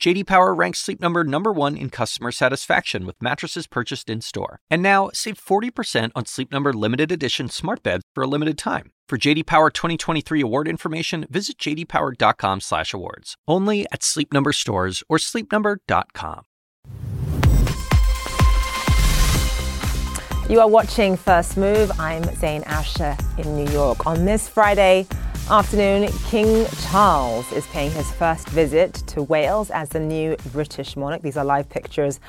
JD Power ranks Sleep Number number 1 in customer satisfaction with mattresses purchased in-store. And now, save 40% on Sleep Number limited edition smart beds for a limited time. For JD Power 2023 award information, visit jdpower.com/awards. Only at Sleep Number stores or sleepnumber.com. You are watching First Move. I'm Zain Asher in New York. On this Friday, afternoon, King Charles is paying his first visit to Wales as the new British monarch. These are live pictures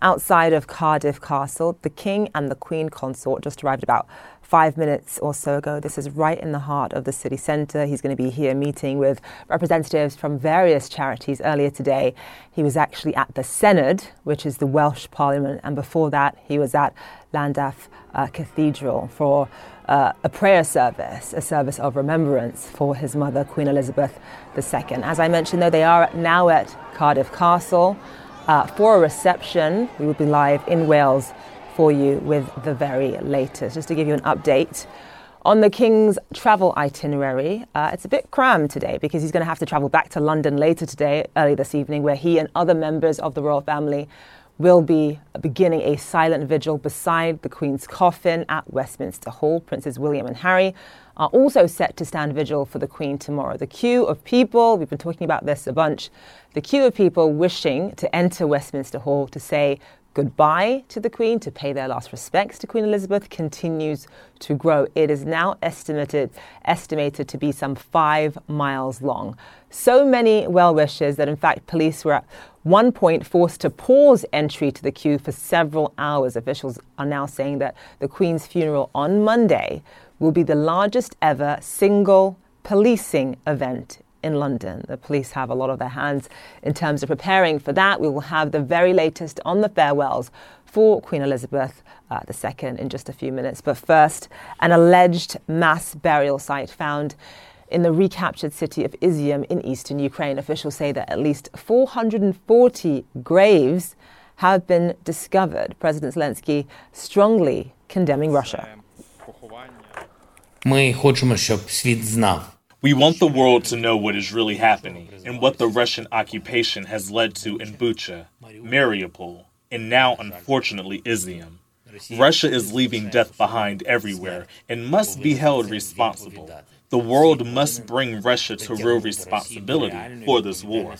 outside of Cardiff Castle. The King and the Queen consort just arrived about five minutes or so ago. This is right in the heart of the city centre. He's going to be here meeting with representatives from various charities earlier today. He was actually at the Senedd, which is the Welsh Parliament, and before that, he was at Llandaff uh, Cathedral for uh, a prayer service, a service of remembrance for his mother, Queen Elizabeth II. As I mentioned, though, they are now at Cardiff Castle uh, for a reception. We will be live in Wales for you with the very latest. Just to give you an update on the King's travel itinerary, uh, it's a bit crammed today because he's going to have to travel back to London later today, early this evening, where he and other members of the royal family will be beginning a silent vigil beside the Queen's coffin at Westminster Hall. Princes William and Harry are also set to stand vigil for the Queen tomorrow. The queue of people, we've been talking about this a bunch, the queue of people wishing to enter Westminster Hall to say goodbye to the Queen, to pay their last respects to Queen Elizabeth, continues to grow. It is now estimated estimated to be some five miles long. So many well wishers that, in fact, police were at one point forced to pause entry to the queue for several hours. Officials are now saying that the Queen's funeral on Monday will be the largest ever single policing event in London. The police have a lot of their hands in terms of preparing for that. We will have the very latest on the farewells for Queen Elizabeth uh, II in just a few minutes. But first, an alleged mass burial site found in the recaptured city of Izium in eastern Ukraine. Officials say that at least 440 graves have been discovered. President Zelensky strongly condemning Russia. Ми хочемо, щоб світ знав, We want the world to know what is really happening and what the Russian occupation has led to in Bucha, Mariupol, and now, unfortunately, Izium. Russia is leaving death behind everywhere and must be held responsible. The world must bring Russia to real responsibility for this war.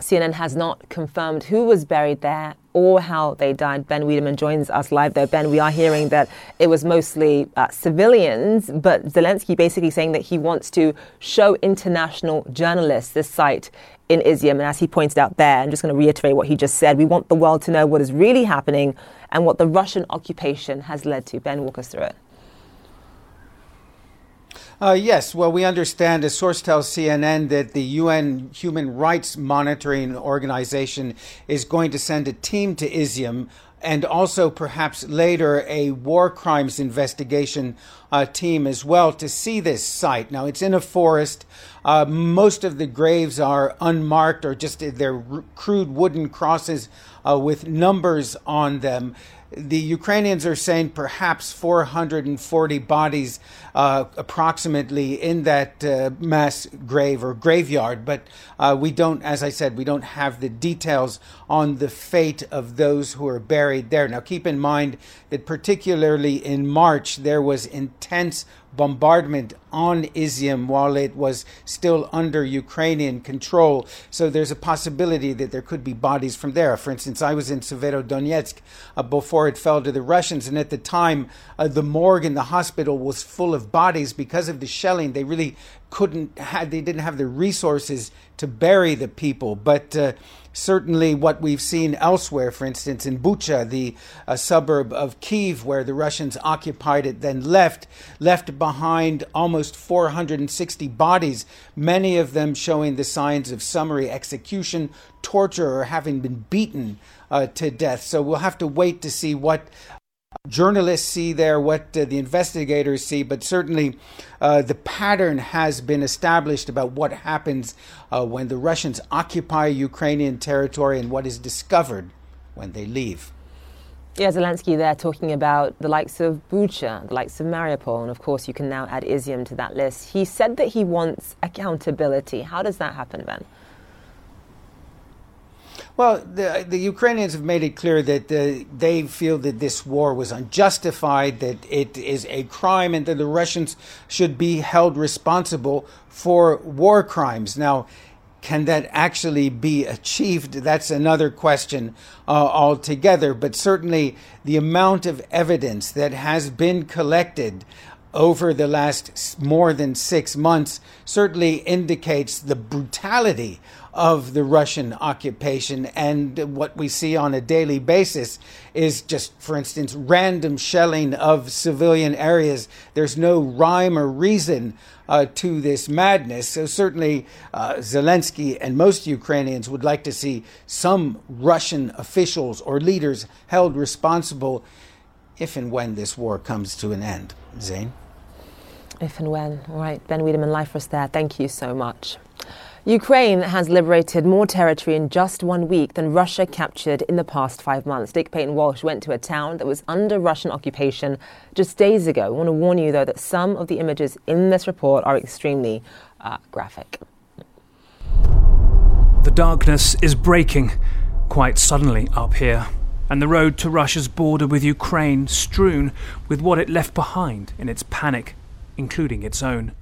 CNN has not confirmed who was buried there or how they died. Ben Wedeman joins us live there. Ben, we are hearing that it was mostly uh, civilians, but Zelensky basically saying that he wants to show international journalists this site in Izium. And as he pointed out there, I'm just going to reiterate what he just said. We want the world to know what is really happening and what the Russian occupation has led to. Ben, walk us through it. Uh, yes, well, we understand, a source tells CNN that the UN Human Rights Monitoring Organization is going to send a team to Izium and also perhaps later a war crimes investigation uh, team as well to see this site. Now, it's in a forest. Uh, most of the graves are unmarked or just they're crude wooden crosses uh, with numbers on them the Ukrainians are saying perhaps 440 bodies, uh, approximately, in that uh, mass grave or graveyard. But uh, we don't, as I said, we don't have the details on the fate of those who are buried there. Now, keep in mind that particularly in March, there was intense bombardment on Izium while it was still under Ukrainian control. So there's a possibility that there could be bodies from there. For instance, I was in Severodonetsk uh, before it fell to the Russians, and at the time, uh, the morgue in the hospital was full of bodies because of the shelling. They really couldn't had they didn't have the resources to bury the people, but. Uh, certainly what we've seen elsewhere, for instance, in Bucha, the uh, suburb of Kiev, where the Russians occupied it, then left, left behind almost 460 bodies, many of them showing the signs of summary execution, torture, or having been beaten uh, to death. So we'll have to wait to see what journalists see there, what uh, the investigators see, but certainly uh, the pattern has been established about what happens uh, when the Russians occupy Ukrainian territory and what is discovered when they leave. Yeah, Zelensky there talking about the likes of Bucha, the likes of Mariupol, and of course you can now add Izium to that list. He said that he wants accountability. How does that happen, Ben? Well, the, the Ukrainians have made it clear that the, they feel that this war was unjustified, that it is a crime, and that the Russians should be held responsible for war crimes. Now, can that actually be achieved? That's another question uh, altogether. But certainly, the amount of evidence that has been collected over the last more than six months certainly indicates the brutality of the Russian occupation. And what we see on a daily basis is just, for instance, random shelling of civilian areas. There's no rhyme or reason uh, to this madness. So, certainly, uh, Zelensky and most Ukrainians would like to see some Russian officials or leaders held responsible if and when this war comes to an end. Zain? If and when. All right, Ben Wedeman, live for there. Thank you so much. Ukraine has liberated more territory in just one week than Russia captured in the past five months. Nick Paton Walsh went to a town that was under Russian occupation just days ago. I want to warn you, though, that some of the images in this report are extremely uh, graphic. The darkness is breaking quite suddenly up here, and the road to Russia's border with Ukraine strewn with what it left behind in its panic, including its own.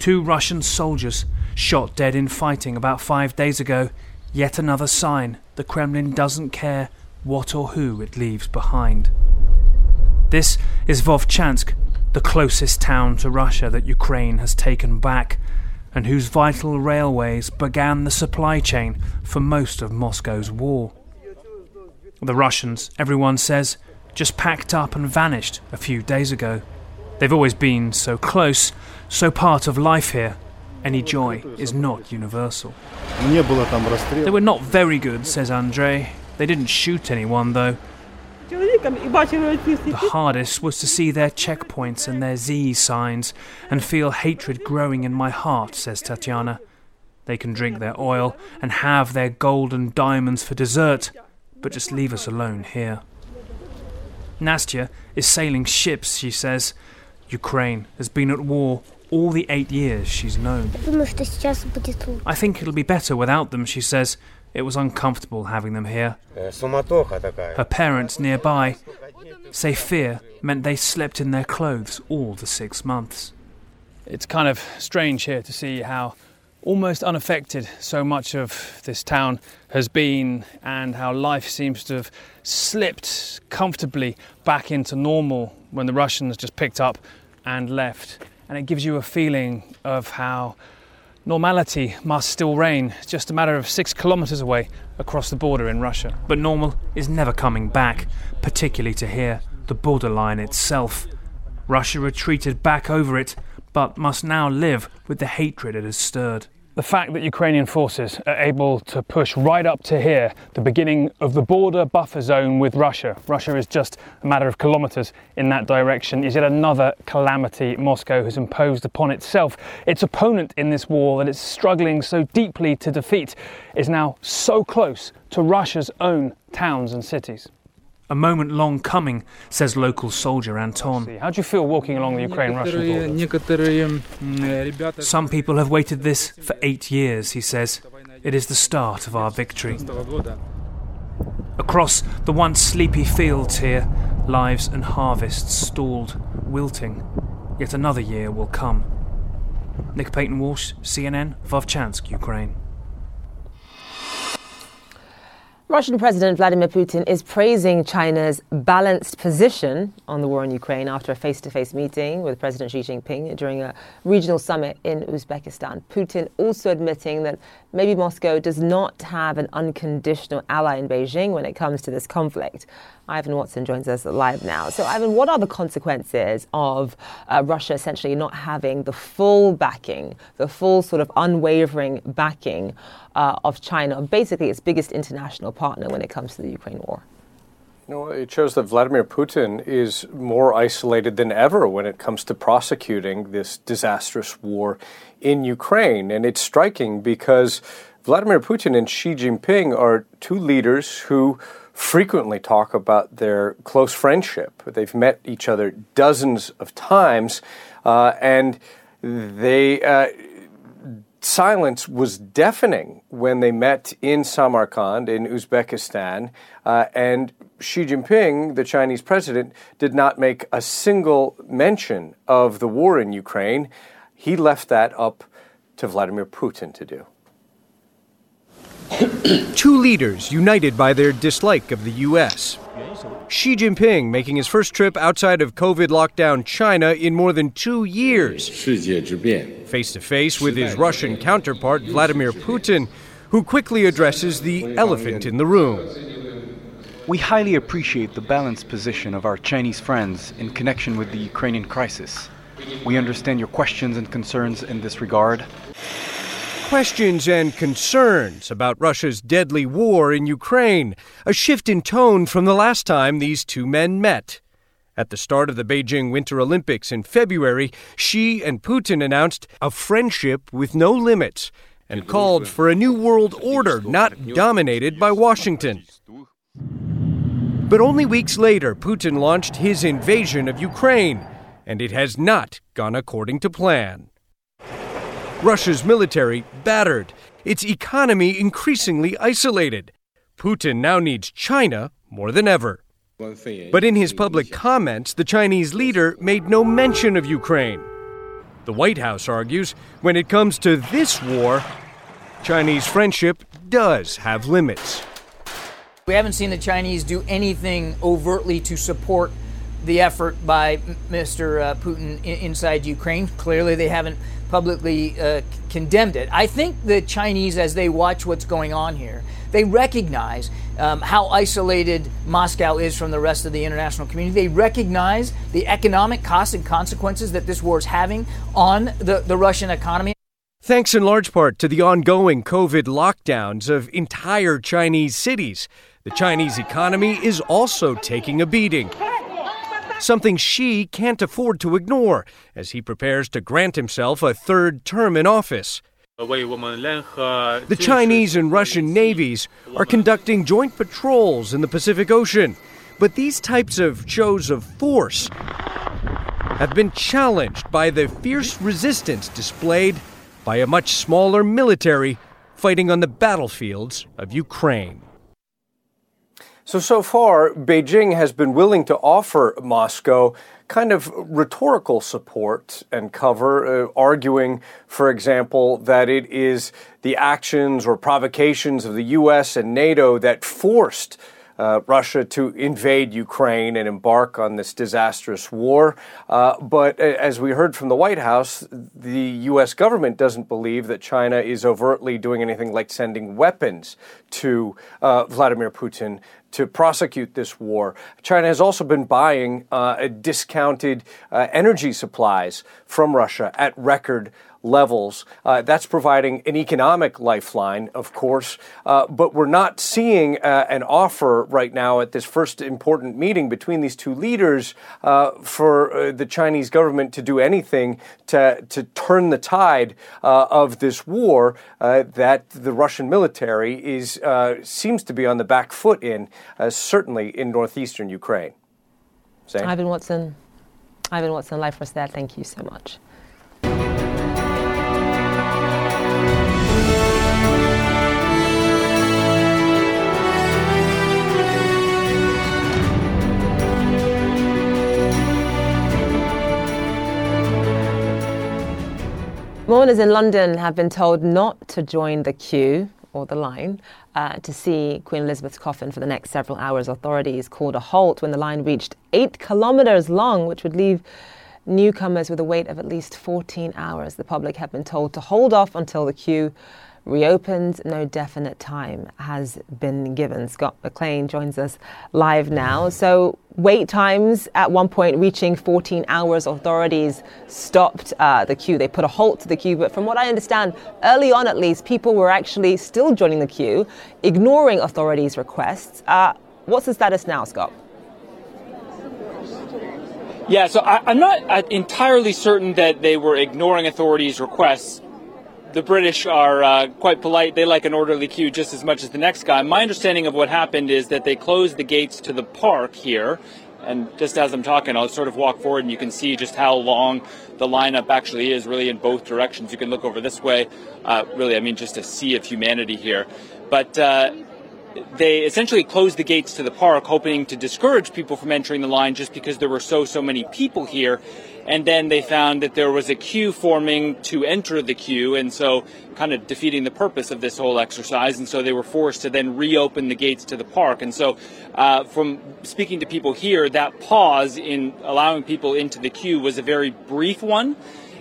Two Russian soldiers shot dead in fighting about five days ago. Yet another sign the Kremlin doesn't care what or who it leaves behind. This is Vovchansk, the closest town to Russia that Ukraine has taken back, and whose vital railways began the supply chain for most of Moscow's war. The Russians, everyone says, just packed up and vanished a few days ago. They've always been so close, so part of life here. Any joy is not universal. They were not very good, says Andrei. They didn't shoot anyone, though. The hardest was to see their checkpoints and their Z signs and feel hatred growing in my heart, says Tatiana. They can drink their oil and have their gold and diamonds for dessert, but just leave us alone here. Nastya is sailing ships, she says. Ukraine has been at war all the eight years she's known. I think it'll be better without them, she says. It was uncomfortable having them here. Э, Her parents nearby say fear meant they slept in their clothes all the six months. It's kind of strange here to see how almost unaffected so much of this town has been and how life seems to have slipped comfortably back into normal when the Russians just picked up and left. And it gives you a feeling of how normality must still reign, just a matter of six kilometres away across the border in Russia. But normal is never coming back, particularly to here, the borderline itself. Russia retreated back over it, but must now live with the hatred it has stirred the fact that Ukrainian forces are able to push right up to here, the beginning of the border buffer zone with Russia, Russia is just a matter of kilometres in that direction, is yet another calamity Moscow has imposed upon itself. Its opponent in this war that it's struggling so deeply to defeat is now so close to Russia's own towns and cities. A moment long coming, says local soldier Anton. How do you feel walking along the Ukraine Russian border? Hmm. Some people have waited this for eight years, he says. It is the start of our victory. Across the once sleepy fields here, lives and harvests stalled, wilting. Yet another year will come. Nick Paton Walsh, CNN, Vovchansk, Ukraine. Russian President Vladimir Putin is praising China's balanced position on the war in Ukraine after a face to face meeting with President Xi Jinping during a regional summit in Uzbekistan. Putin also admitting that maybe Moscow does not have an unconditional ally in Beijing when it comes to this conflict. Ivan Watson joins us live now. So, Ivan, what are the consequences of uh, Russia essentially not having the full backing, the full sort of unwavering backing uh, of China, basically its biggest international partner when it comes to the Ukraine war? No, it shows that Vladimir Putin is more isolated than ever when it comes to prosecuting this disastrous war in Ukraine. And it's striking because Vladimir Putin and Xi Jinping are two leaders who frequently talk about their close friendship. They've met each other dozens of times, uh, and they. Uh, silence was deafening when they met in Samarkand in Uzbekistan, uh, and Xi Jinping, the Chinese president, did not make a single mention of the war in Ukraine. He left that up to Vladimir Putin to do. Two leaders united by their dislike of the U.S. Xi Jinping making his first trip outside of COVID lockdown China in more than two years. Face to face with his Russian counterpart, Vladimir Putin, who quickly addresses the elephant in the room. We highly appreciate the balanced position of our Chinese friends in connection with the Ukrainian crisis. We understand your questions and concerns in this regard. Questions and concerns about Russia's deadly war in Ukraine, a shift in tone from the last time these two men met. At the start of the Beijing Winter Olympics in February, Xi and Putin announced a friendship with no limits and called for a new world order not dominated by Washington. But only weeks later, Putin launched his invasion of Ukraine, and it has not gone according to plan. Russia's military battered, its economy increasingly isolated. Putin now needs China more than ever. But in his public comments, the Chinese leader made no mention of Ukraine. The White House argues when it comes to this war, Chinese friendship does have limits. We haven't seen the Chinese do anything overtly to support the effort by Mr. Uh, Putin inside Ukraine. Clearly, they haven't publicly uh, condemned it. I think the Chinese, as they watch what's going on here, they recognize um, how isolated Moscow is from the rest of the international community. They recognize the economic costs and consequences that this war is having on the, the Russian economy. Thanks in large part to the ongoing COVID lockdowns of entire Chinese cities, the Chinese economy is also taking a beating something Xi can't afford to ignore as he prepares to grant himself a third term in office. The Chinese and Russian navies are conducting joint patrols in the Pacific Ocean, but these types of shows of force have been challenged by the fierce resistance displayed by a much smaller military fighting on the battlefields of Ukraine. So, so far, Beijing has been willing to offer Moscow kind of rhetorical support and cover, uh, arguing, for example, that it is the actions or provocations of the U.S. and NATO that forced uh, Russia to invade Ukraine and embark on this disastrous war. Uh, but as we heard from the White House, the U.S. government doesn't believe that China is overtly doing anything like sending weapons to uh, Vladimir Putin to prosecute this war. China has also been buying uh, discounted uh, energy supplies from Russia at record levels. Uh, that's providing an economic lifeline, of course, uh, but we're not seeing uh, an offer right now at this first important meeting between these two leaders uh, for uh, the Chinese government to do anything to, to turn the tide uh, of this war that the Russian military is seems to be on the back foot in, Uh, certainly in northeastern Ukraine. Zain? Ivan Watson. Ivan Watson, Life was there. Thank you so much. Mourners in London have been told not to join the queue the line uh, to see Queen Elizabeth's coffin for the next several hours. Authorities called a halt when the line reached eight kilometres long, which would leave newcomers with a wait of at least 14 hours. The public have been told to hold off until the queue reopened. No definite time has been given. Scott McLean joins us live now. So, wait times at one point reaching 14 hours. Authorities stopped uh, the queue. They put a halt to the queue. But from what I understand, early on at least, people were actually still joining the queue, ignoring authorities' requests. Uh, What's the status now, Scott? Yeah, so I, am not entirely certain that they were ignoring authorities' requests. The British are uh, quite polite. They like an orderly queue just as much as the next guy. My understanding of what happened is that they closed the gates to the park here. And just as I'm talking, I'll sort of walk forward and you can see just how long the lineup actually is, really in both directions. You can look over this way. Uh, really, I mean, just a sea of humanity here. But uh, they essentially closed the gates to the park, hoping to discourage people from entering the line just because there were so, so many people here. And then they found that there was a queue forming to enter the queue, and so kind of defeating the purpose of this whole exercise. And so they were forced to then reopen the gates to the park. And so, uh, from speaking to people here, that pause in allowing people into the queue was a very brief one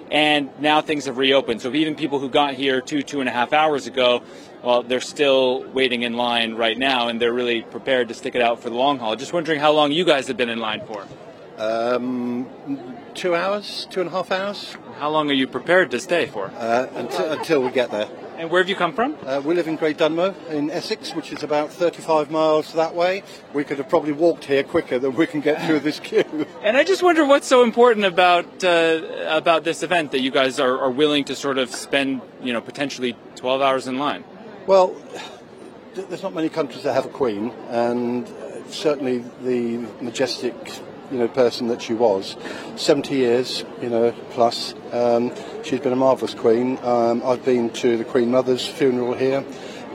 and now things have reopened. So even people who got here two, two and a half hours ago well, they're still waiting in line right now, and they're really prepared to stick it out for the long haul. Just wondering how long you guys have been in line for. Um, two hours, two and a half hours. How long are you prepared to stay for? Uh, until, until we get there. And where have you come from? Uh, we live in Great Dunmow in Essex, which is about 35 miles that way. We could have probably walked here quicker than we can get through this queue. And I just wonder what's so important about uh, about this event that you guys are, are willing to sort of spend, you know, potentially 12 hours in line. Well, there's not many countries that have a queen, and certainly the majestic, you know, person that she was, 70 years, you know, plus. Um, she's been a marvellous queen. Um, I've been to the Queen Mother's funeral here,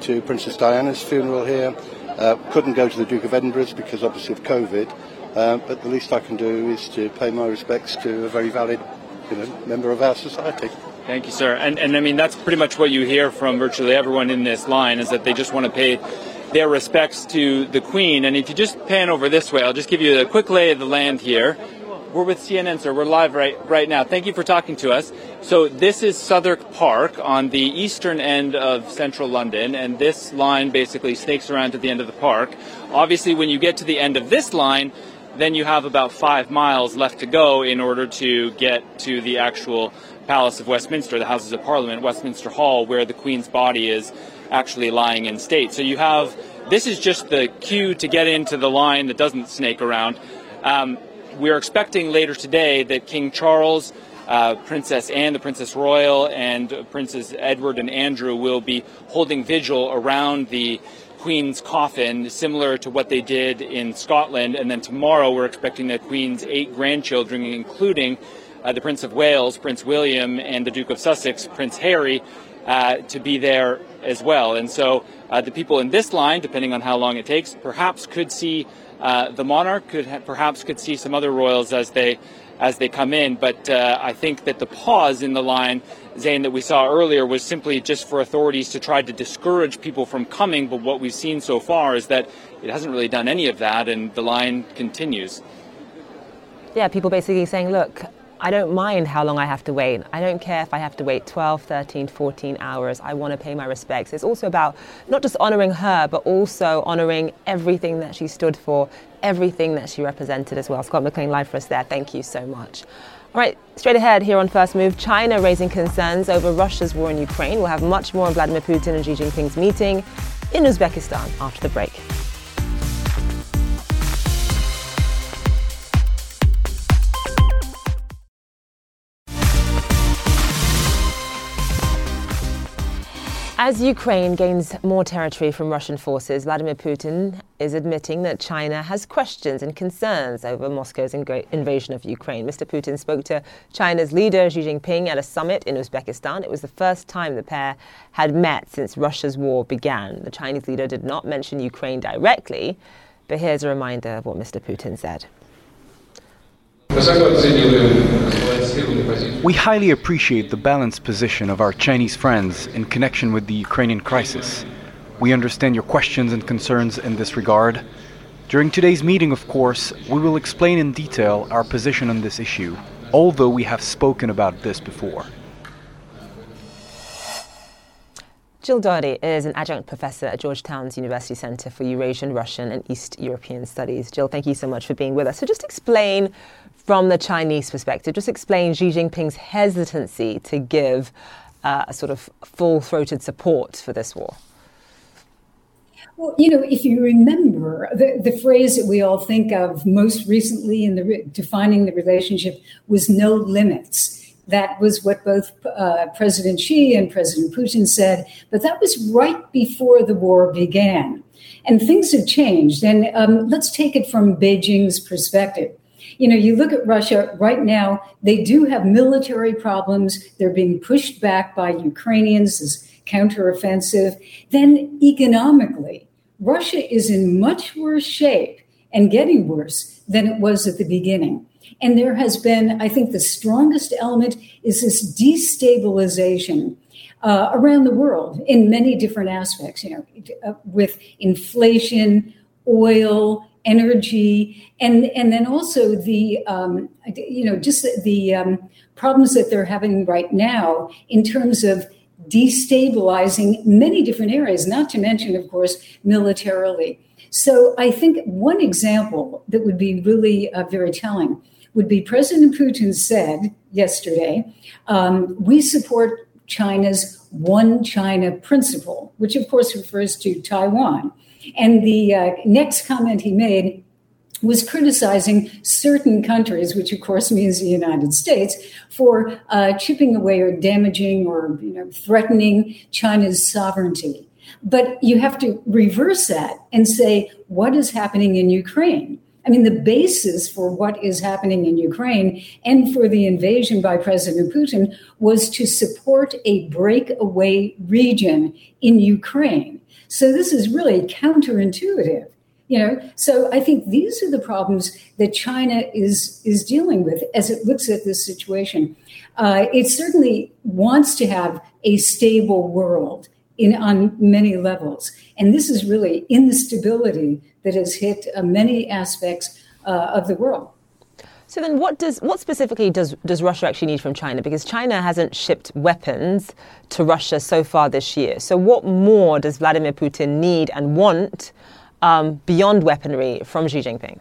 to Princess Diana's funeral here. Uh, couldn't go to the Duke of Edinburgh's because obviously of COVID, uh, but the least I can do is to pay my respects to a very valid, you know, member of our society. Thank you, sir. And, and I mean, that's pretty much what you hear from virtually everyone in this line is that they just want to pay their respects to the Queen. And if you just pan over this way, I'll just give you a quick lay of the land here. We're with CNN, sir. We're live right right now. Thank you for talking to us. So this is Southwark Park on the eastern end of central London, and this line basically snakes around to the end of the park. Obviously, when you get to the end of this line, then you have about five miles left to go in order to get to the actual Palace of Westminster, the Houses of Parliament, Westminster Hall, where the Queen's body is actually lying in state. So you have this is just the queue to get into the line that doesn't snake around. Um, we're expecting later today that King Charles, uh, Princess Anne, the Princess Royal, and Princes Edward and Andrew will be holding vigil around the Queen's coffin, similar to what they did in Scotland. And then tomorrow, we're expecting the Queen's eight grandchildren, including uh, the Prince of Wales, Prince William, and the Duke of Sussex, Prince Harry, uh, to be there as well. And so uh, the people in this line, depending on how long it takes, perhaps could see uh, the monarch, could ha- perhaps could see some other royals as they as they come in. But uh, I think that the pause in the line, Zain, that we saw earlier was simply just for authorities to try to discourage people from coming. But what we've seen so far is that it hasn't really done any of that, and the line continues. Yeah, people basically saying, look, I don't mind how long I have to wait. I don't care if I have to wait 12, 13, 14 hours. I want to pay my respects. It's also about not just honoring her, but also honoring everything that she stood for, everything that she represented as well. Scott McLean live for us there. Thank you so much. All right, straight ahead here on First Move, China raising concerns over Russia's war in Ukraine. We'll have much more on Vladimir Putin and Xi Jinping's meeting in Uzbekistan after the break. As Ukraine gains more territory from Russian forces, Vladimir Putin is admitting that China has questions and concerns over Moscow's invasion of Ukraine. Mr. Putin spoke to China's leader Xi Jinping at a summit in Uzbekistan. It was the first time the pair had met since Russia's war began. The Chinese leader did not mention Ukraine directly, but here's a reminder of what Mr. Putin said. We highly appreciate the balanced position of our Chinese friends in connection with the Ukrainian crisis. We understand your questions and concerns in this regard. During today's meeting, of course, we will explain in detail our position on this issue, although we have spoken about this before. Jill Doherty is an adjunct professor at Georgetown's University Center for Eurasian, Russian, and East European Studies. Jill, thank you so much for being with us. So, just explain from the Chinese perspective, just explain Xi Jinping's hesitancy to give uh, a sort of full throated support for this war. Well, you know, if you remember the, the phrase that we all think of most recently in the re- defining the relationship was no limits. That was what both uh, President Xi and President Putin said, but that was right before the war began. And things have changed. And um, let's take it from Beijing's perspective. You know, you look at Russia right now, they do have military problems. They're being pushed back by Ukrainians as counteroffensive. Then economically, Russia is in much worse shape and getting worse than it was at the beginning. And there has been, I think, the strongest element is this destabilization uh, around the world in many different aspects, you know, with inflation, oil, energy, and, and then also the, um, you know, just the, um, problems that they're having right now in terms of destabilizing many different areas, not to mention, of course, militarily. So I think one example that would be really uh, very telling would be President Putin said yesterday, um, we support China's one China principle, which of course refers to Taiwan. And the uh, next comment he made was criticizing certain countries, which of course means the United States, for uh, chipping away or damaging or you know, threatening China's sovereignty. But you have to reverse that and say, what is happening in Ukraine? I mean, the basis for what is happening in Ukraine and for the invasion by President Putin was to support a breakaway region in Ukraine. So this is really counterintuitive. You know, so I think these are the problems that China is is dealing with as it looks at this situation. Uh, it certainly wants to have a stable world in on many levels, and this is really instability that has hit uh, many aspects uh, of the world. So then, what does what specifically does does Russia actually need from China? Because China hasn't shipped weapons to Russia so far this year. So what more does Vladimir Putin need and want um, beyond weaponry from Xi Jinping?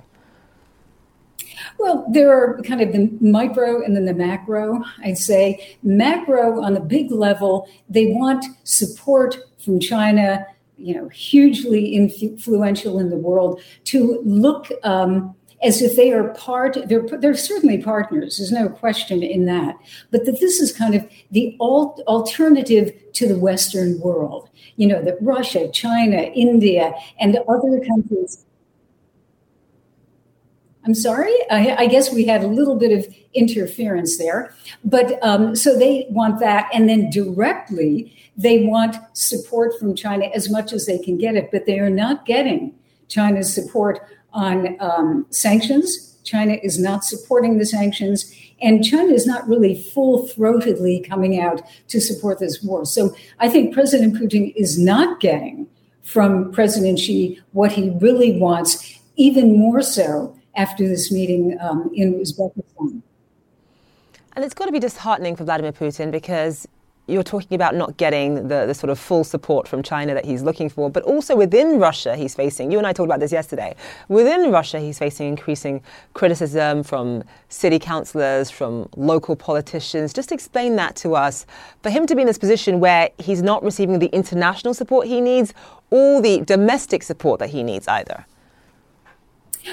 Well, there are kind of the micro and then the macro. I'd say macro on the big level, they want support from China you know, hugely influential in the world, to look um, as if they are part. They're they're certainly partners. There's no question in that. But that this is kind of the alt, alternative to the Western world. You know, that Russia, China, India, and other countries I'm sorry. I, I, guess we had a little bit of interference there. But um, so they want that. And then directly, they want support from China as much as they can get it. But they are not getting China's support on um, sanctions. China is not supporting the sanctions. And China is not really full throatedly coming out to support this war. So I think President Putin is not getting from President Xi what he really wants, even more so after this meeting um, in Uzbekistan. And it's got to be disheartening for Vladimir Putin because you're talking about not getting the, the sort of full support from China that he's looking for, but also within Russia, he's facing, you and I talked about this yesterday, within Russia, he's facing increasing criticism from city councillors, from local politicians. Just explain that to us. For him to be in this position where he's not receiving the international support he needs or the domestic support that he needs either.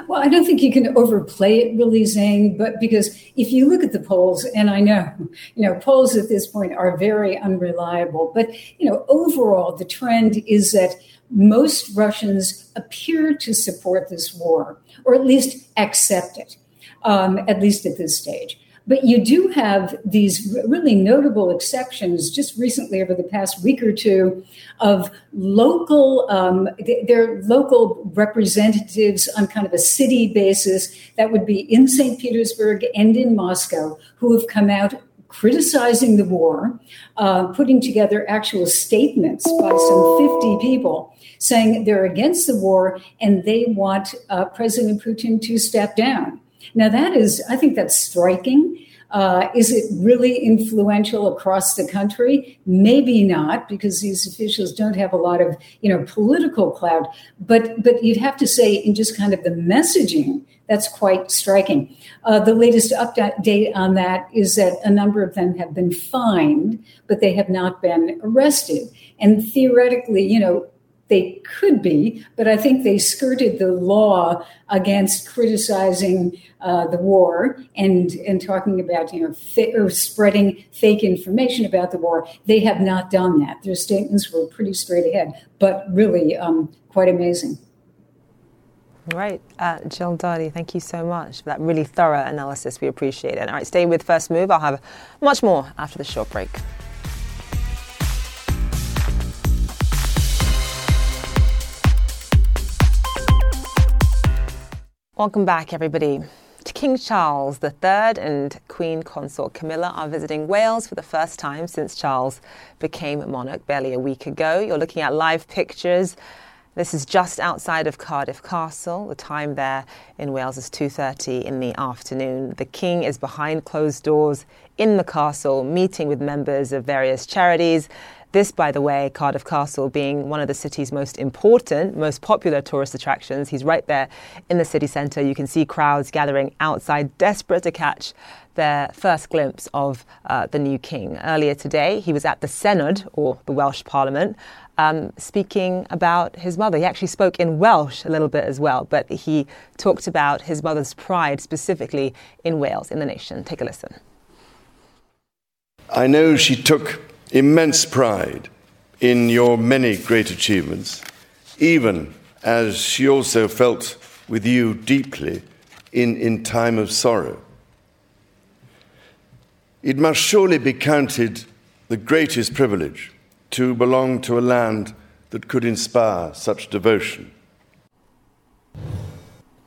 Well, I don't think you can overplay it, really, Zain, but because if you look at the polls, and I know, you know, polls at this point are very unreliable, but, you know, overall, the trend is that most Russians appear to support this war, or at least accept it, um, at least at this stage. But you do have these really notable exceptions just recently over the past week or two of local, um, local representatives on kind of a city basis that would be in St. Petersburg and in Moscow who have come out criticizing the war, uh, putting together actual statements by some 50 people saying they're against the war and they want uh, President Putin to step down. Now, that is, I think that's striking. Uh, is it really influential across the country? Maybe not, because these officials don't have a lot of, you know, political clout. But but you'd have to say in just kind of the messaging, that's quite striking. Uh, the latest update on that is that a number of them have been fined, but they have not been arrested. And theoretically, you know, they could be, but I think they skirted the law against criticizing uh, the war and and talking about you know or spreading fake information about the war. They have not done that. Their statements were pretty straight ahead, but really um, quite amazing. Right. Uh, Jill Doherty, thank you so much for that really thorough analysis. We appreciate it. All right, stay with First Move. I'll have much more after the short break. Welcome back, everybody. King Charles III and Queen Consort Camilla are visiting Wales for the first time since Charles became monarch barely a week ago. You're looking at live pictures. This is just outside of Cardiff Castle. The time there in Wales is 2:30 in the afternoon. The king is behind closed doors in the castle meeting with members of various charities this, by the way, Cardiff Castle being one of the city's most important, most popular tourist attractions. He's right there in the city centre. You can see crowds gathering outside, desperate to catch their first glimpse of uh, the new king. Earlier today, he was at the Senedd, or the Welsh Parliament, um, speaking about his mother. He actually spoke in Welsh a little bit as well, but he talked about his mother's pride specifically in Wales, in the nation. Take a listen. I know she took immense pride in your many great achievements, even as she also felt with you deeply in, in time of sorrow. It must surely be counted the greatest privilege to belong to a land that could inspire such devotion.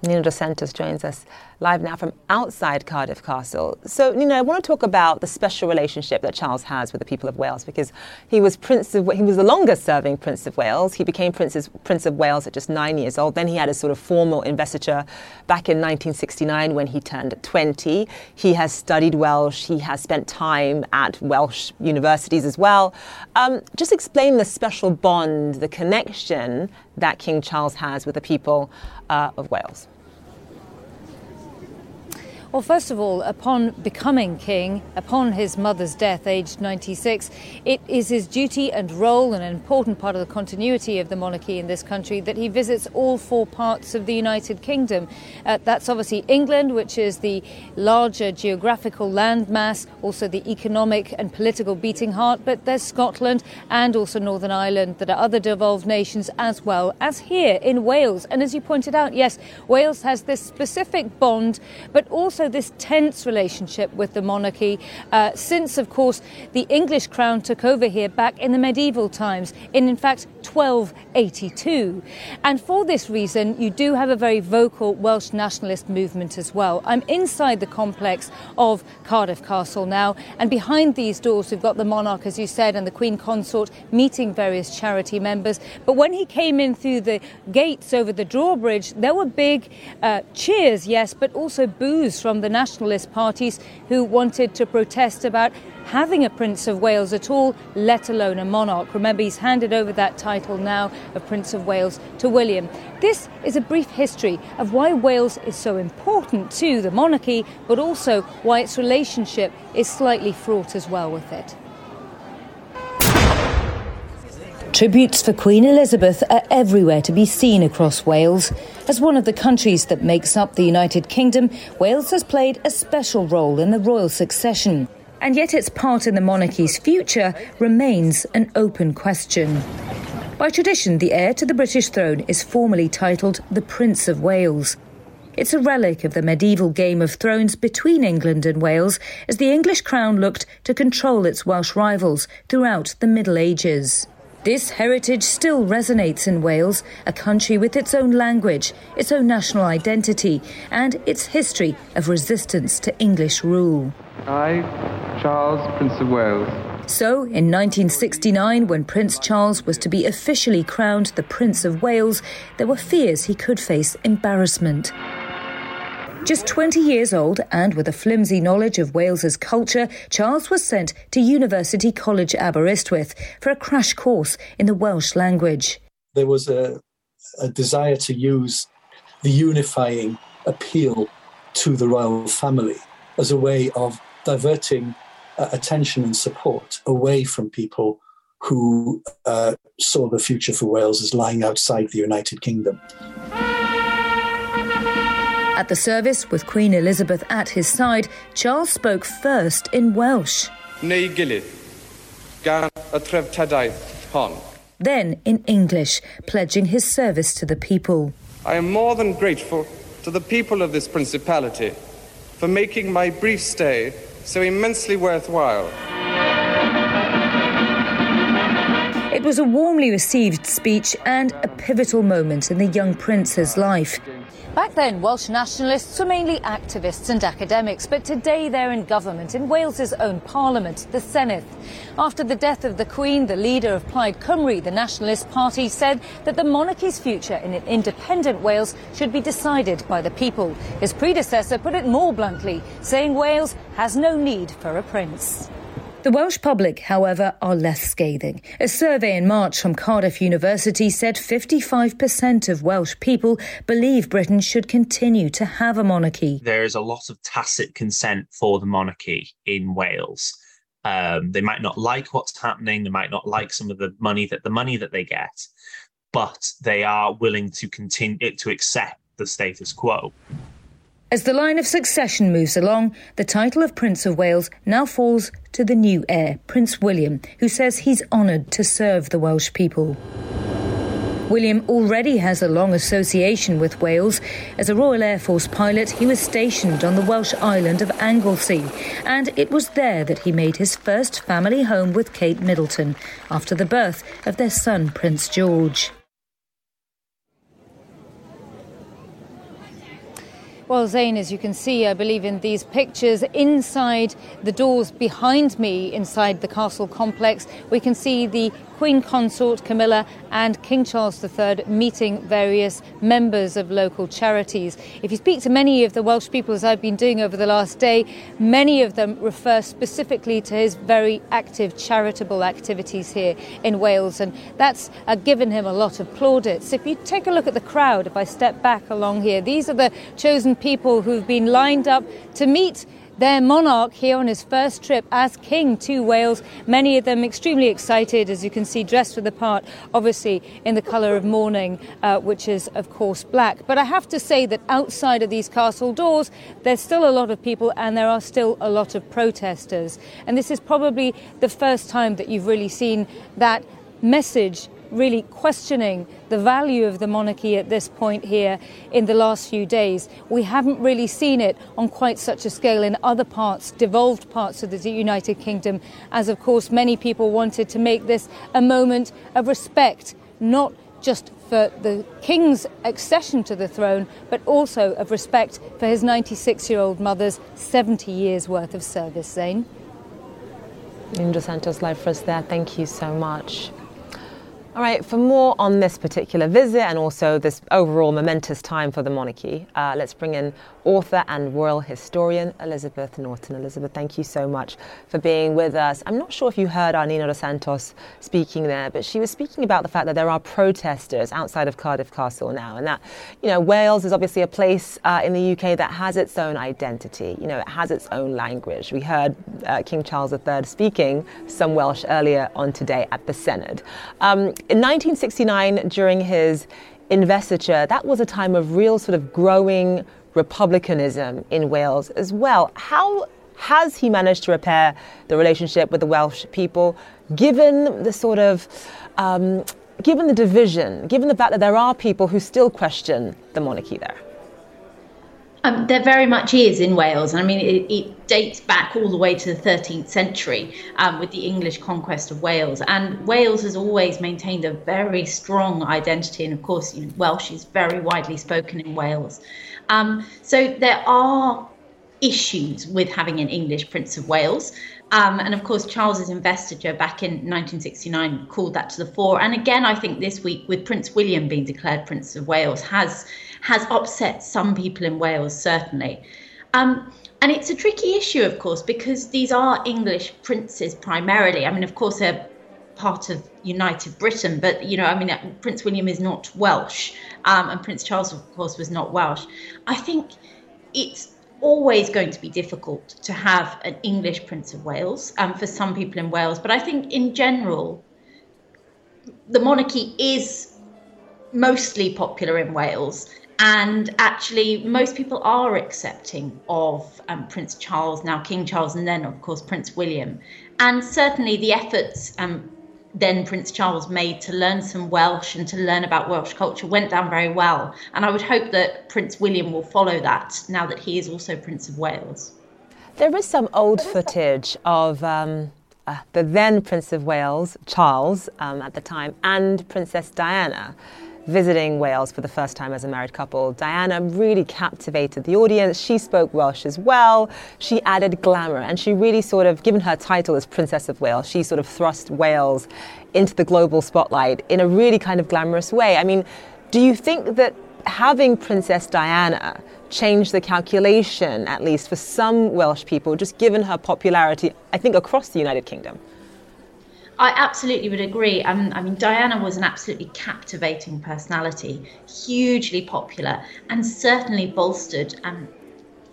Nina Dos Santos joins us live now from outside Cardiff Castle. So, Nina, I want to talk about the special relationship that Charles has with the people of Wales because he was Prince of he was the longest serving Prince of Wales. He became Prince of, Prince of Wales at just nine years old. Then he had a sort of formal investiture back in 1969 when he turned 20. He has studied Welsh. He has spent time at Welsh universities as well. Um, just explain the special bond, the connection that King Charles has with the people uh, of Wales. Well, first of all, upon becoming king, upon his mother's death, aged 96, it is his duty and role, and an important part of the continuity of the monarchy in this country, that he visits all four parts of the United Kingdom. Uh, that's obviously England, which is the larger geographical landmass, also the economic and political beating heart, but there's Scotland and also Northern Ireland that are other devolved nations as well as here in Wales. And as you pointed out, yes, Wales has this specific bond, but also also this tense relationship with the monarchy uh, since, of course, the English crown took over here back in the medieval times, in in fact 1282. And for this reason, you do have a very vocal Welsh nationalist movement as well. I'm inside the complex of Cardiff Castle now, and behind these doors, we've got the monarch, as you said, and the Queen Consort meeting various charity members. But when he came in through the gates over the drawbridge, there were big uh, cheers, yes, but also boos from from the nationalist parties who wanted to protest about having a Prince of Wales at all, let alone a monarch. Remember, he's handed over that title now of Prince of Wales to William. This is a brief history of why Wales is so important to the monarchy, but also why its relationship is slightly fraught as well with it. Tributes for Queen Elizabeth are everywhere to be seen across Wales. As one of the countries that makes up the United Kingdom, Wales has played a special role in the royal succession. And yet its part in the monarchy's future remains an open question. By tradition, the heir to the British throne is formally titled the Prince of Wales. It's a relic of the medieval Game of Thrones between England and Wales as the English crown looked to control its Welsh rivals throughout the Middle Ages. This heritage still resonates in Wales, a country with its own language, its own national identity, and its history of resistance to English rule. I, Charles, Prince of Wales. So, in 1969, when Prince Charles was to be officially crowned the Prince of Wales, there were fears he could face embarrassment. Just 20 years old and with a flimsy knowledge of Wales's culture, Charles was sent to University College Aberystwyth for a crash course in the Welsh language. There was a, a desire to use the unifying appeal to the royal family as a way of diverting uh, attention and support away from people who uh, saw the future for Wales as lying outside the United Kingdom. At the service, with Queen Elizabeth at his side, Charles spoke first in Welsh. Neu gilydd, gan y treftadaeth hon. Then in English, pledging his service to the people. I am more than grateful to the people of this principality for making my brief stay so immensely worthwhile. It was a warmly received speech and a pivotal moment in the young prince's life. Back then, Welsh nationalists were mainly activists and academics, but today they're in government, in Wales's own parliament, the Senedd. After the death of the Queen, the leader of Plaid Cymru, the Nationalist Party, said that the monarchy's future in an independent Wales should be decided by the people. His predecessor put it more bluntly, saying Wales has no need for a prince. The Welsh public, however, are less scathing. A survey in March from Cardiff University said 55% of Welsh people believe Britain should continue to have a monarchy. There is a lot of tacit consent for the monarchy in Wales. Um, they might not like what's happening. They might not like some of the money that the money that they get, but they are willing to continue to accept the status quo. As the line of succession moves along, the title of Prince of Wales now falls to the new heir, Prince William, who says he's honoured to serve the Welsh people. William already has a long association with Wales. As a Royal Air Force pilot, he was stationed on the Welsh island of Anglesey, and it was there that he made his first family home with Kate Middleton after the birth of their son, Prince George. Well, Zain, as you can see, I believe in these pictures, inside the doors behind me, inside the castle complex, we can see the Queen Consort Camilla and King Charles III meeting various members of local charities. If you speak to many of the Welsh people, as I've been doing over the last day, many of them refer specifically to his very active charitable activities here in Wales, and that's uh, given him a lot of plaudits. If you take a look at the crowd, if I step back along here, these are the chosen people who've been lined up to meet their monarch here on his first trip as king to Wales. Many of them extremely excited, as you can see, dressed for the part, obviously in the colour of mourning, uh, which is, of course, black. But I have to say that outside of these castle doors, there's still a lot of people and there are still a lot of protesters. And this is probably the first time that you've really seen that message really questioning the value of the monarchy at this point here in the last few days. We haven't really seen it on quite such a scale in other parts, devolved parts of the United Kingdom, as of course many people wanted to make this a moment of respect, not just for the king's accession to the throne, but also of respect for his 96 year old mother's 70 years worth of service. Zain? Indra Santos live for us there. Thank you so much. All right, for more on this particular visit and also this overall momentous time for the monarchy, uh, let's bring in author and royal historian Elizabeth Norton. Elizabeth, thank you so much for being with us. I'm not sure if you heard our Nina dos Santos speaking there, but she was speaking about the fact that there are protesters outside of Cardiff Castle now, and that, you know, Wales is obviously a place uh, in the UK that has its own identity. You know, it has its own language. We heard uh, King Charles III speaking some Welsh earlier on today at the Senedd. Um, in 1969, during his investiture, that was a time of real sort of growing republicanism in Wales as well. How has he managed to repair the relationship with the Welsh people, given the sort of um, given the division, given the fact that there are people who still question the monarchy there? Um, there very much is in Wales. I mean, it, it, dates back all the way to the 13th century um, with the English conquest of Wales. And Wales has always maintained a very strong identity. And of course, you know, Welsh is very widely spoken in Wales. Um, so there are issues with having an English Prince of Wales. Um, and of course, Charles's investiture back in 1969 called that to the fore. And again, I think this week, with Prince William being declared Prince of Wales, has has upset some people in Wales, certainly. Um, and it's a tricky issue, of course, because these are English princes primarily. I mean, of course, they're part of United Britain, but you know, I mean, Prince William is not Welsh, um, and Prince Charles, of course, was not Welsh. I think it's always going to be difficult to have an English Prince of Wales um, for some people in Wales, but I think in general, the monarchy is mostly popular in Wales. And actually, most people are accepting of um, Prince Charles, now King Charles, and then, of course, Prince William. And certainly the efforts um, then Prince Charles made to learn some Welsh and to learn about Welsh culture went down very well. And I would hope that Prince William will follow that now that he is also Prince of Wales. There is some old footage of um, uh, the then Prince of Wales, Charles, um, at the time, and Princess Diana visiting Wales for the first time as a married couple. Diana really captivated the audience. She spoke Welsh as well. She added glamour, and she really sort of, given her title as Princess of Wales, she sort of thrust Wales into the global spotlight in a really kind of glamorous way. I mean, do you think that having Princess Diana changed the calculation, at least for some Welsh people, just given her popularity, I think, across the United Kingdom? I absolutely would agree. Um, I mean, Diana was an absolutely captivating personality, hugely popular, and certainly bolstered um,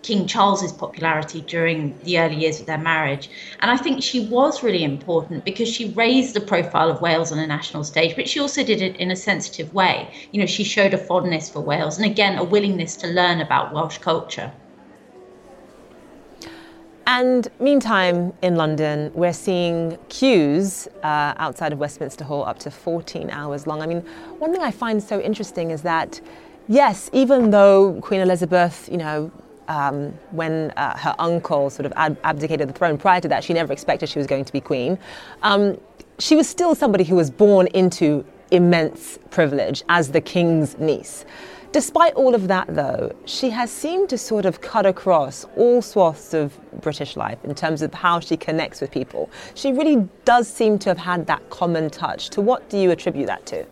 King Charles's popularity during the early years of their marriage. And I think she was really important because she raised the profile of Wales on a national stage, but she also did it in a sensitive way. You know, she showed a fondness for Wales and again a willingness to learn about Welsh culture. And meantime, in London, we're seeing queues uh, outside of Westminster Hall up to 14 hours long. I mean, one thing I find so interesting is that, yes, even though Queen Elizabeth, you know, um, when uh, her uncle sort of ab- abdicated the throne, prior to that, she never expected she was going to be queen. Um, she was still somebody who was born into immense privilege as the king's niece. Despite all of that, though, she has seemed to sort of cut across all swaths of British life in terms of how she connects with people. She really does seem to have had that common touch. To what do you attribute that to?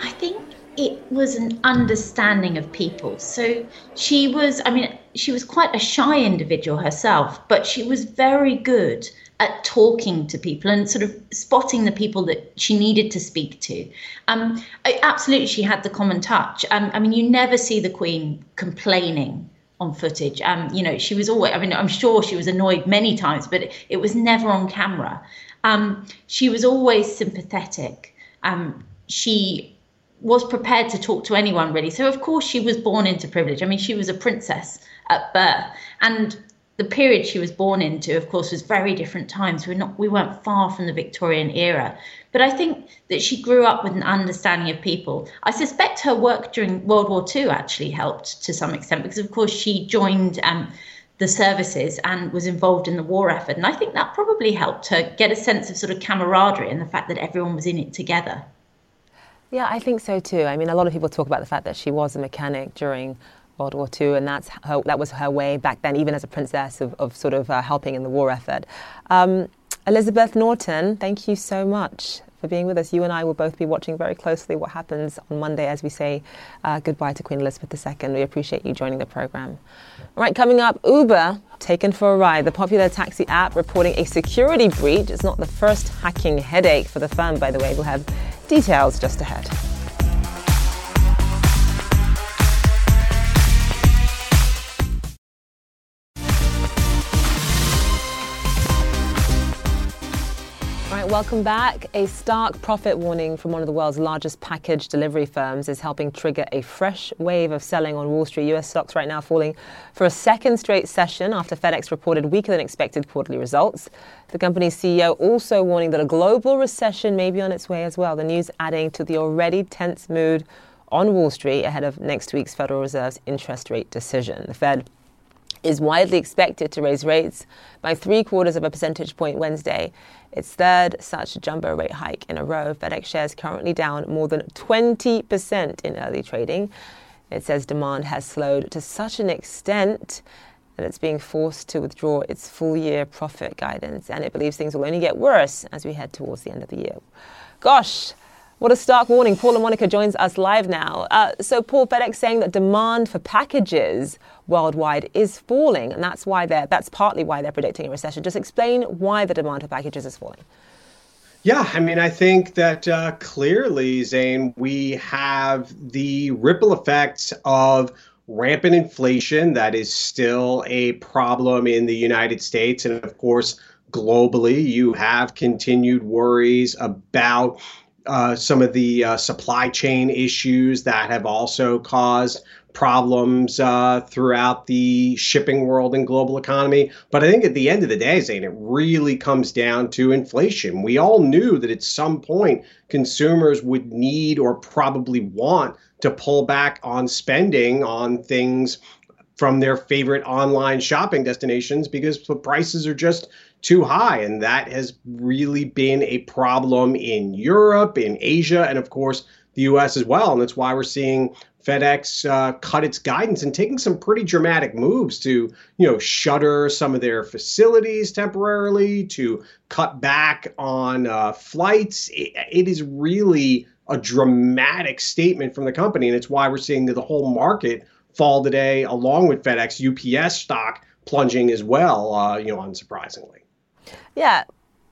I think it was an understanding of people. So she was, I mean, she was quite a shy individual herself, but she was very good at talking to people and sort of spotting the people that she needed to speak to. Um, absolutely, she had the common touch. Um, I mean, you never see the Queen complaining on footage. Um, you know, she was always, I mean, I'm sure she was annoyed many times, but it, it was never on camera. Um, she was always sympathetic. Um, she was prepared to talk to anyone, really. So, of course, she was born into privilege. I mean, she was a princess at birth. And the period she was born into, of course, was very different times. We're not, we weren't far from the Victorian era. But I think that she grew up with an understanding of people. I suspect her work during World War II actually helped to some extent because, of course, she joined um, the services and was involved in the war effort. And I think that probably helped her get a sense of sort of camaraderie and the fact that everyone was in it together. Yeah, I think so too. I mean, a lot of people talk about the fact that she was a mechanic during World War II, and that's her, that was her way back then, even as a princess, of, of sort of uh, helping in the war effort. Um, Elizabeth Norton, thank you so much for being with us. You and I will both be watching very closely what happens on Monday as we say uh, goodbye to Queen Elizabeth II. We appreciate you joining the program. All right, coming up, Uber taken for a ride. The popular taxi app reporting a security breach. It's not the first hacking headache for the firm, by the way. We'll have details just ahead. Welcome back. A stark profit warning from one of the world's largest package delivery firms is helping trigger a fresh wave of selling on Wall Street. US stocks right now falling for a second straight session after FedEx reported weaker than expected quarterly results. The company's CEO also warning that a global recession may be on its way as well. The news adding to the already tense mood on Wall Street ahead of next week's Federal Reserve's interest rate decision. The Fed is widely expected to raise rates by three quarters of a percentage point Wednesday its third such jumbo rate hike in a row. FedEx shares currently down more than 20% in early trading. It says demand has slowed to such an extent that it's being forced to withdraw its full year profit guidance, and it believes things will only get worse as we head towards the end of the year. Gosh, what a stark warning. Paul La Monica joins us live now. Uh, so, Paul, FedEx saying that demand for packages worldwide is falling, and that's why they're that's partly why they're predicting a recession. Just explain why the demand for packages is falling. Yeah, I mean, I think that uh, clearly, Zain, we have the ripple effects of rampant inflation that is still a problem in the United States, and of course, globally. You have continued worries about uh, some of the uh, supply chain issues that have also caused problems uh, throughout the shipping world and global economy. But I think at the end of the day, Zain, it really comes down to inflation. We all knew that at some point consumers would need or probably want to pull back on spending on things from their favorite online shopping destinations because the prices are just too high. And that has really been a problem in Europe, in Asia, and of course, the US as well. And that's why we're seeing FedEx uh, cut its guidance and taking some pretty dramatic moves to, you know, shutter some of their facilities temporarily, to cut back on uh, flights. It, it is really a dramatic statement from the company, and it's why we're seeing the whole market fall today, along with FedEx. UPS stock plunging as well, uh, you know, unsurprisingly. Yeah,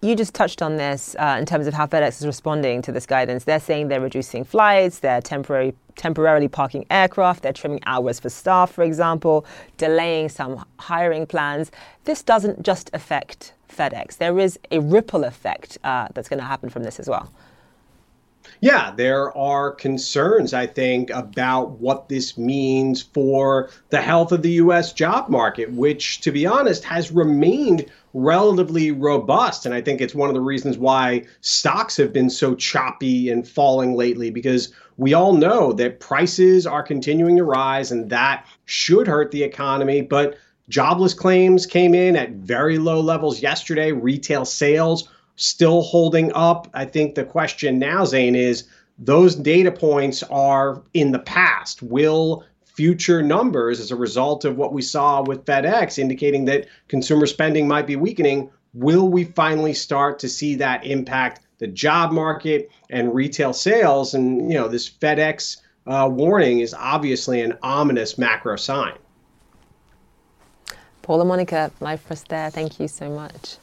you just touched on this uh, in terms of how FedEx is responding to this guidance. They're saying they're reducing flights, they're temporary, temporarily parking aircraft, they're trimming hours for staff, for example, delaying some hiring plans. This doesn't just affect FedEx. There is a ripple effect uh, that's going to happen from this as well. Yeah, there are concerns, I think, about what this means for the health of the U.S. job market, which, to be honest, has remained relatively robust. And I think it's one of the reasons why stocks have been so choppy and falling lately, because we all know that prices are continuing to rise and that should hurt the economy. But jobless claims came in at very low levels yesterday. Retail sales still holding up. I think the question now, Zain, is those data points are in the past. Will future numbers as a result of what we saw with FedEx indicating that consumer spending might be weakening, will we finally start to see that impact the job market and retail sales? And, you know, this FedEx uh, warning is obviously an ominous macro sign. Paul La Monica, Live First there. Thank you so much.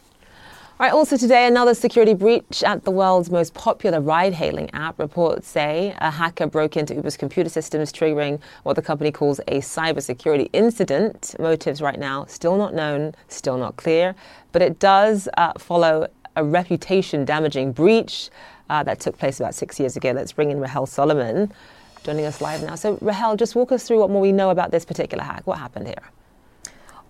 All right, also today, another security breach at the world's most popular ride hailing app. Reports say a hacker broke into Uber's computer systems, triggering what the company calls a cybersecurity incident. Motives right now still not known, still not clear, but it does uh, follow a reputation damaging breach uh, that took place about six years ago. Let's bring in Rahel Solomon joining us live now. So, Rahel, just walk us through what more we know about this particular hack. What happened here?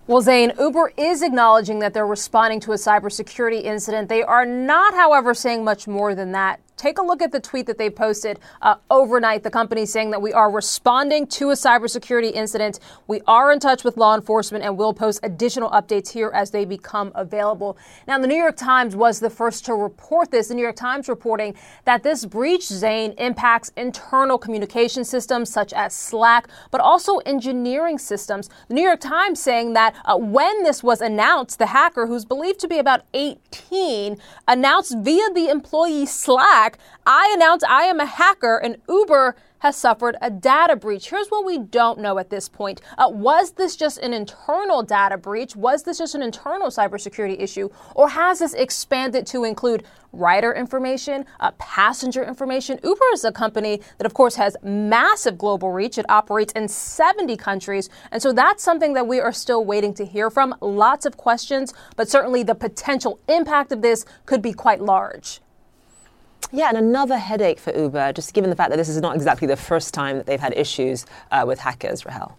Well, Zain, Uber is acknowledging that they're responding to a cybersecurity incident. They are not, however, saying much more than that. Take a look at the tweet that they posted uh, overnight. The company saying that we are responding to a cybersecurity incident. We are in touch with law enforcement and will post additional updates here as they become available. Now, the New York Times was the first to report this. The New York Times reporting that this breach, Zain, impacts internal communication systems such as Slack, but also engineering systems. The New York Times saying that uh, when this was announced, the hacker, who's believed to be about 18, announced via the employee Slack I announce I am a hacker and Uber has suffered a data breach. Here's what we don't know at this point. Uh, was this just an internal data breach? Was this just an internal cybersecurity issue? Or has this expanded to include rider information, uh, passenger information? Uber is a company that, of course, has massive global reach. It operates in 70 countries. And so that's something that we are still waiting to hear from. Lots of questions, but certainly the potential impact of this could be quite large. Yeah, and another headache for Uber, just given the fact that this is not exactly the first time that they've had issues uh, with hackers, Rahel.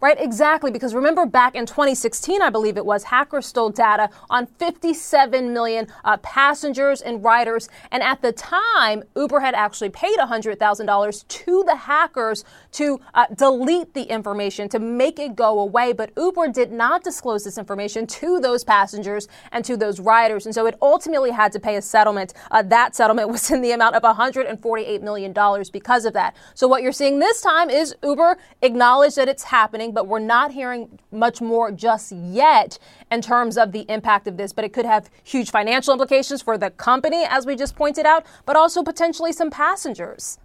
Right, exactly. Because remember back in 2016, I believe it was, hackers stole data on 57 million uh, passengers and riders. And at the time, Uber had actually paid $100,000 to the hackers to uh, delete the information, to make it go away. But Uber did not disclose this information to those passengers and to those riders. And so it ultimately had to pay a settlement. Uh, that settlement was in the amount of $148 million because of that. So what you're seeing this time is Uber acknowledged that it's happening but we're not hearing much more just yet in terms of the impact of this. But it could have huge financial implications for the company, as we just pointed out, but also potentially some passengers.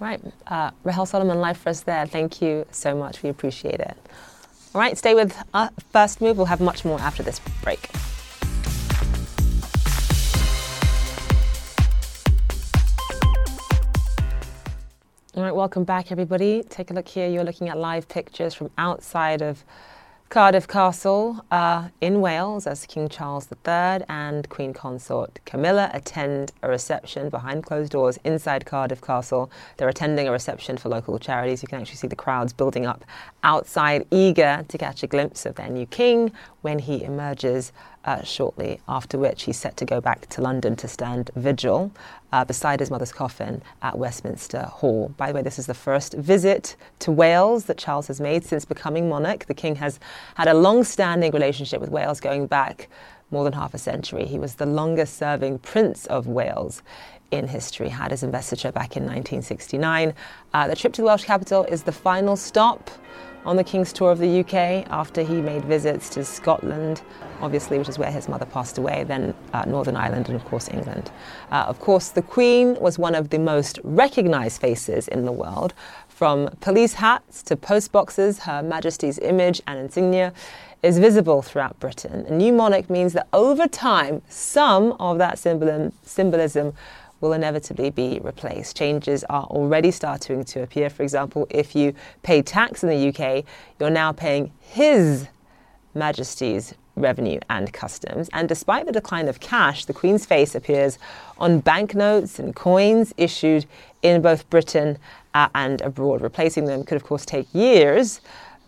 Right. Uh, Rahel Solomon, live for us there. Thank you so much. We appreciate it. All right, stay with uh, First Move. We'll have much more after this break. All right, welcome back, everybody. Take a look here. You're looking at live pictures from outside of Cardiff Castle uh, in Wales as King Charles III and Queen Consort Camilla attend a reception behind closed doors inside Cardiff Castle. They're attending a reception for local charities. You can actually see the crowds building up outside, eager to catch a glimpse of their new king when he emerges uh, shortly, after which he's set to go back to London to stand vigil uh, beside his mother's coffin at Westminster Hall. By the way, this is the first visit to Wales that Charles has made since becoming monarch. The king has had a long standing relationship with Wales going back more than half a century. He was the longest serving Prince of Wales in history, had his investiture back in 1969. Uh, the trip to the Welsh capital is the final stop on the King's tour of the UK after he made visits to Scotland, obviously, which is where his mother passed away, then uh, Northern Ireland, and of course, England. Uh, of course, the Queen was one of the most recognised faces in the world. From police hats to post boxes, Her Majesty's image and insignia is visible throughout Britain. A new monarch means that over time, some of that symbolism will inevitably be replaced. Changes are already starting to appear. For example, if you pay tax in the UK, you're now paying His Majesty's revenue and customs. And despite the decline of cash, the Queen's face appears on banknotes and coins issued in both Britain uh, and abroad. Replacing them could, of course, take years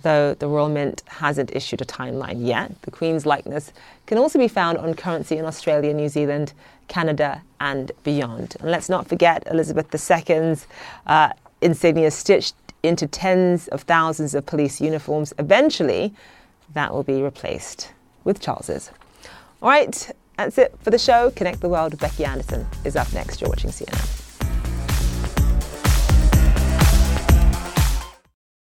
though the Royal Mint hasn't issued a timeline yet. The Queen's likeness can also be found on currency in Australia, New Zealand, Canada, and beyond. And let's not forget Elizabeth II's uh, insignia stitched into tens of thousands of police uniforms. Eventually, that will be replaced with Charles's. All right, that's it for the show. Connect the World with Becky Anderson is up next. You're watching CNN.